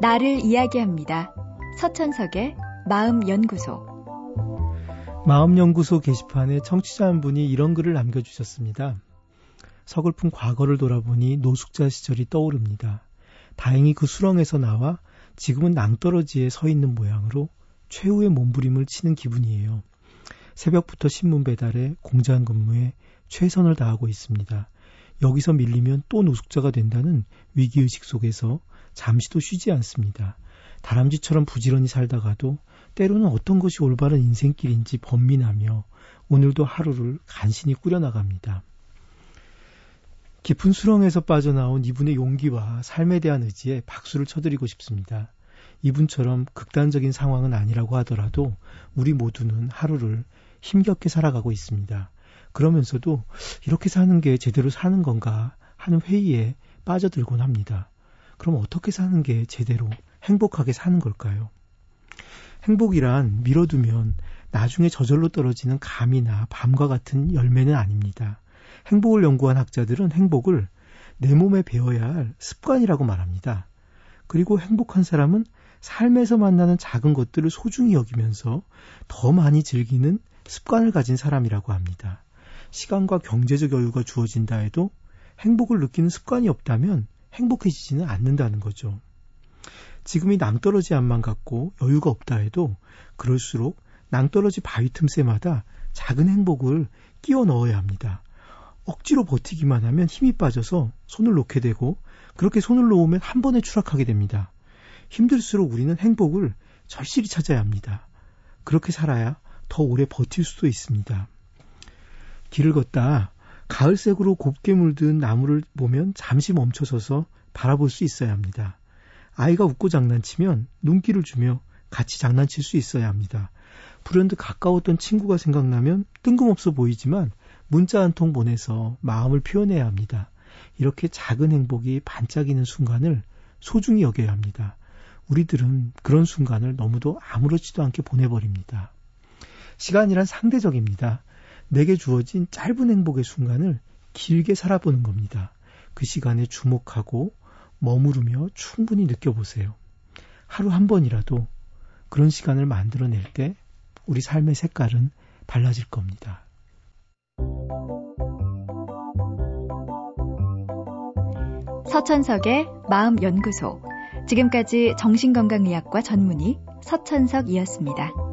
나를 이야기합니다. 서천석의 마음연구소. 마음연구소 게시판에 청취자 한 분이 이런 글을 남겨주셨습니다. 서글픈 과거를 돌아보니 노숙자 시절이 떠오릅니다. 다행히 그 수렁에서 나와 지금은 낭떠러지에 서 있는 모양으로 최후의 몸부림을 치는 기분이에요. 새벽부터 신문 배달에 공장 근무에 최선을 다하고 있습니다. 여기서 밀리면 또 노숙자가 된다는 위기의식 속에서 잠시도 쉬지 않습니다. 다람쥐처럼 부지런히 살다가도 때로는 어떤 것이 올바른 인생길인지 번민하며 오늘도 하루를 간신히 꾸려나갑니다. 깊은 수렁에서 빠져나온 이분의 용기와 삶에 대한 의지에 박수를 쳐드리고 싶습니다. 이분처럼 극단적인 상황은 아니라고 하더라도 우리 모두는 하루를 힘겹게 살아가고 있습니다. 그러면서도 이렇게 사는 게 제대로 사는 건가 하는 회의에 빠져들곤 합니다. 그럼 어떻게 사는 게 제대로 행복하게 사는 걸까요? 행복이란 밀어두면 나중에 저절로 떨어지는 감이나 밤과 같은 열매는 아닙니다. 행복을 연구한 학자들은 행복을 내 몸에 배워야 할 습관이라고 말합니다. 그리고 행복한 사람은 삶에서 만나는 작은 것들을 소중히 여기면서 더 많이 즐기는 습관을 가진 사람이라고 합니다. 시간과 경제적 여유가 주어진다 해도 행복을 느끼는 습관이 없다면 행복해지지는 않는다는 거죠. 지금이 낭떠러지 안만 갖고 여유가 없다 해도 그럴수록 낭떠러지 바위 틈새마다 작은 행복을 끼워 넣어야 합니다. 억지로 버티기만 하면 힘이 빠져서 손을 놓게 되고 그렇게 손을 놓으면 한 번에 추락하게 됩니다. 힘들수록 우리는 행복을 절실히 찾아야 합니다. 그렇게 살아야 더 오래 버틸 수도 있습니다. 길을 걷다 가을색으로 곱게 물든 나무를 보면 잠시 멈춰서서 바라볼 수 있어야 합니다. 아이가 웃고 장난치면 눈길을 주며 같이 장난칠 수 있어야 합니다. 불현듯 가까웠던 친구가 생각나면 뜬금없어 보이지만 문자 한 통 보내서 마음을 표현해야 합니다. 이렇게 작은 행복이 반짝이는 순간을 소중히 여겨야 합니다. 우리들은 그런 순간을 너무도 아무렇지도 않게 보내버립니다. 시간이란 상대적입니다. 내게 주어진 짧은 행복의 순간을 길게 살아보는 겁니다. 그 시간에 주목하고 머무르며 충분히 느껴보세요. 하루 한 번이라도 그런 시간을 만들어낼 때 우리 삶의 색깔은 달라질 겁니다. 서천석의 마음연구소. 지금까지 정신건강의학과 전문의 서천석이었습니다.